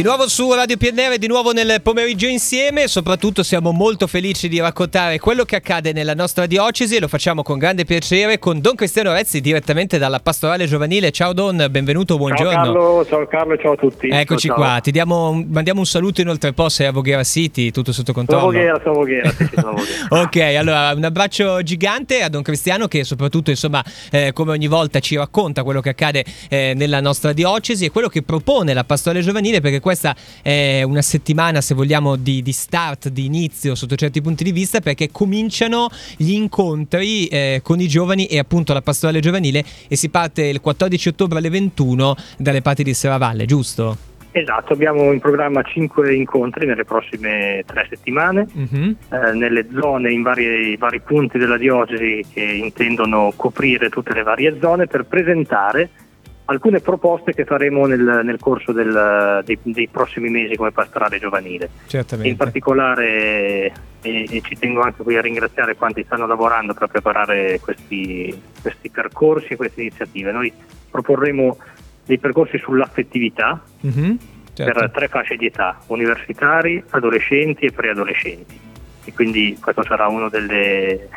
Di nuovo su Radio PNR, di nuovo nel pomeriggio insieme, soprattutto siamo molto felici di raccontare quello che accade nella nostra diocesi e lo facciamo con grande piacere con Don Cristiano Rezzi direttamente dalla Pastorale Giovanile. Ciao Don, benvenuto, buongiorno. Ciao Carlo, ciao Carlo, ciao a tutti. Eccoci ciao, qua, ti diamo, mandiamo un saluto inoltre poi sei a Voghera City, tutto sotto controllo. Sono Voghera, sono Voghera, sì, sono Voghera. ok, allora un abbraccio gigante a Don Cristiano che soprattutto insomma eh, come ogni volta ci racconta quello che accade eh, nella nostra diocesi e quello che propone la Pastorale Giovanile perché questa è una settimana, se vogliamo, di, di, start, di inizio sotto certi punti di vista, perché cominciano gli incontri eh, con i giovani e appunto la pastorale giovanile e si parte il 14 ottobre alle 21 dalle parti di Serravalle, giusto? Esatto, abbiamo in programma 5 incontri nelle prossime tre settimane, mm-hmm. eh, nelle zone, in vari, vari punti della diocesi che intendono coprire tutte le varie zone per presentare alcune proposte che faremo nel, nel corso del, dei, dei, prossimi mesi come pastorale giovanile. Certamente. In particolare, e, e, ci tengo anche qui a ringraziare quanti stanno lavorando per preparare questi, questi percorsi e queste iniziative. Noi proporremo dei percorsi sull'affettività mm-hmm. certo. per tre fasce di età, universitari, adolescenti e preadolescenti. E quindi questo sarà uno delle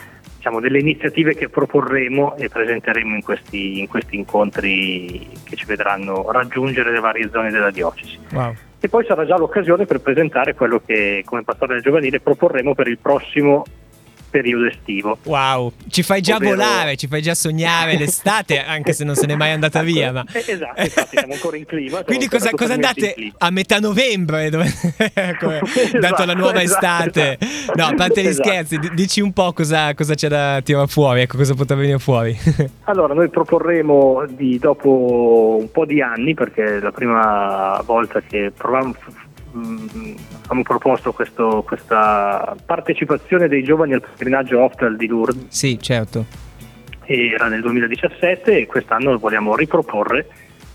diciamo, delle iniziative che proporremo e presenteremo in questi, in questi, incontri che ci vedranno raggiungere le varie zone della diocesi. Wow. E poi sarà già l'occasione per presentare quello che come pastore del giovanile proporremo per il prossimo periodo estivo. Wow, ci fai già Ovvero... volare, ci fai già sognare l'estate, anche se non se n'è mai andata ecco, via. Ma... Esatto, infatti siamo ancora in clima. Quindi cosa, cosa andate a metà novembre, dove... esatto, dato la nuova esatto, estate? Esatto. No, a parte gli Esatto. scherzi, dici un po' cosa, cosa, c'è da tirare fuori, ecco cosa potrà venire fuori. allora, noi proporremo di, dopo un po' di anni, perché è la prima volta che proviamo abbiamo proposto questo, questa partecipazione dei giovani al pellegrinaggio Hoftal di Lourdes. Sì, certo. Era nel 2017 e quest'anno vogliamo riproporre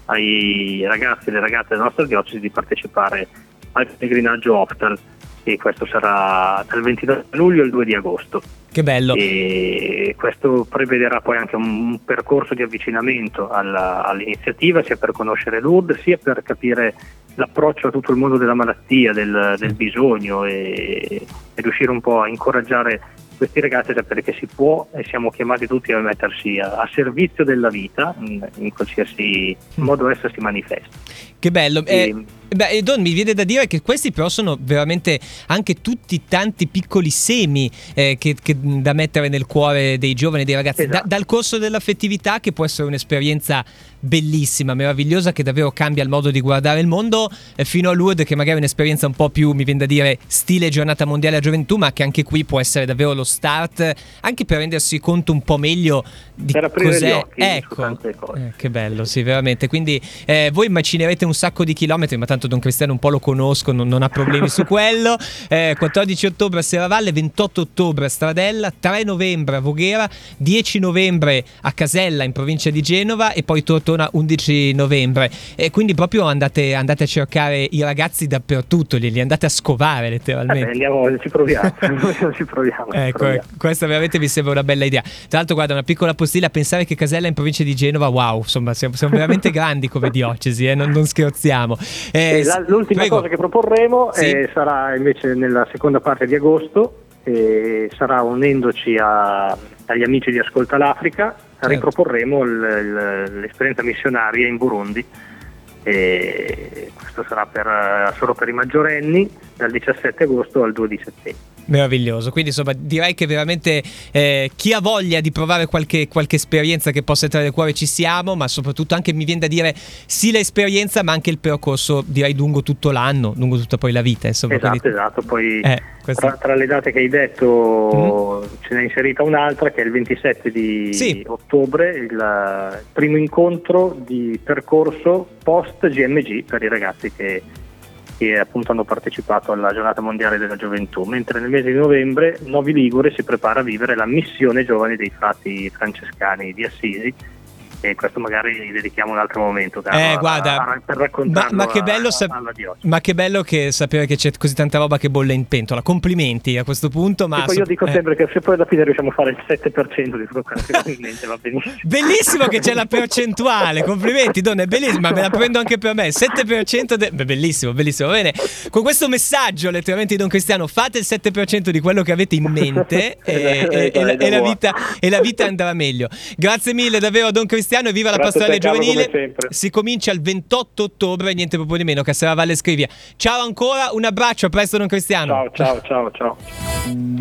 ai ragazzi e alle ragazze della nostra diocesi di partecipare al pellegrinaggio Hoftal e questo sarà dal 29 luglio al 2 di agosto. Che bello! E questo prevederà poi anche un percorso di avvicinamento alla, all'iniziativa, sia per conoscere Lourdes, sia per capire l'approccio a tutto il mondo della malattia, del, del bisogno e, e, riuscire un po' a incoraggiare questi ragazzi a sapere che si può e siamo chiamati tutti a mettersi a, a servizio della vita in, in qualsiasi mm. modo essa si manifesta. Che bello! E, eh, beh, Don, mi viene da dire che questi però sono veramente anche tutti tanti piccoli semi eh, che, che, da mettere nel cuore dei giovani e dei ragazzi. Esatto. Da, dal corso dell'affettività, che può essere un'esperienza bellissima, meravigliosa, che davvero cambia il modo di guardare il mondo, eh, fino a Lourdes, che magari è un'esperienza un po' più, mi viene da dire, stile giornata mondiale a gioventù, ma che anche qui può essere davvero lo start, anche per rendersi conto un po' meglio di per cos'è. Occhi ecco. Eh, che bello, sì, veramente. Quindi eh, voi macinerete un sacco di chilometri, ma tanto Don Cristiano un po' lo conosco, non, non ha problemi su quello. Eh, 14 ottobre a Serravalle, 28 ottobre a Stradella, 3 novembre a Voghera, 10 novembre a Casella in provincia di Genova e poi Tortona 11 novembre. E quindi proprio andate, andate a cercare i ragazzi dappertutto, li, li andate a scovare letteralmente. Eh, andiamo, ci proviamo, ci proviamo. Ecco, proviamo. questa veramente mi sembra una bella idea. Tra l'altro, guarda, una piccola postilla, pensare che Casella è in provincia di Genova, wow, insomma, siamo, siamo veramente grandi come diocesi, eh, non, non, scherziamo. Eh, la, l'ultima prego. cosa che proporremo sì. eh, sarà invece nella seconda parte di agosto, sarà unendoci a, agli amici di Ascolta l'Africa, certo. riproporremo l, l, l'esperienza missionaria in Burundi. E questo sarà per, solo per i maggiorenni dal 17 agosto al 2 di settembre. Meraviglioso, quindi insomma direi che veramente eh, chi ha voglia di provare qualche, qualche, esperienza che possa entrare nel cuore ci siamo, ma soprattutto anche mi viene da dire sì l'esperienza ma anche il percorso direi lungo tutto l'anno, lungo tutta poi la vita. Insomma, esatto, quindi... esatto, poi eh, tra, tra, le date che hai detto mm. ce n'è inserita un'altra che è il 27 di sì. ottobre, il primo incontro di percorso post GMG per i ragazzi che che appunto hanno partecipato alla giornata mondiale della gioventù, mentre nel mese di novembre Novi Ligure si prepara a vivere la missione giovani dei frati francescani di Assisi e questo magari gli dedichiamo un altro momento Carlo, eh, guarda, a, per raccontarlo ma, ma che bello sap- ma che bello che sapere che c'è così tanta roba che bolle in pentola. Complimenti a questo punto ma poi io dico eh. sempre che se poi alla fine riusciamo a fare il 7% di quello che mente va benissimo. Bellissimo che c'è la percentuale complimenti donne bellissimo ma me la prendo anche per me. 7% de- Beh, bellissimo bellissimo bene. Con questo messaggio letteralmente di Don Cristiano fate il 7% di quello che avete in mente e, e, e, la, la vita, e la vita andrà meglio. Grazie mille davvero a Don Cristiano Cristiano e viva la pastorale giovanile. Si comincia il 28 ottobre, niente proprio di meno, Cassera Valle Scrivia. Ciao ancora, un abbraccio, a presto Don Cristiano. Ciao, ciao, ciao, ciao.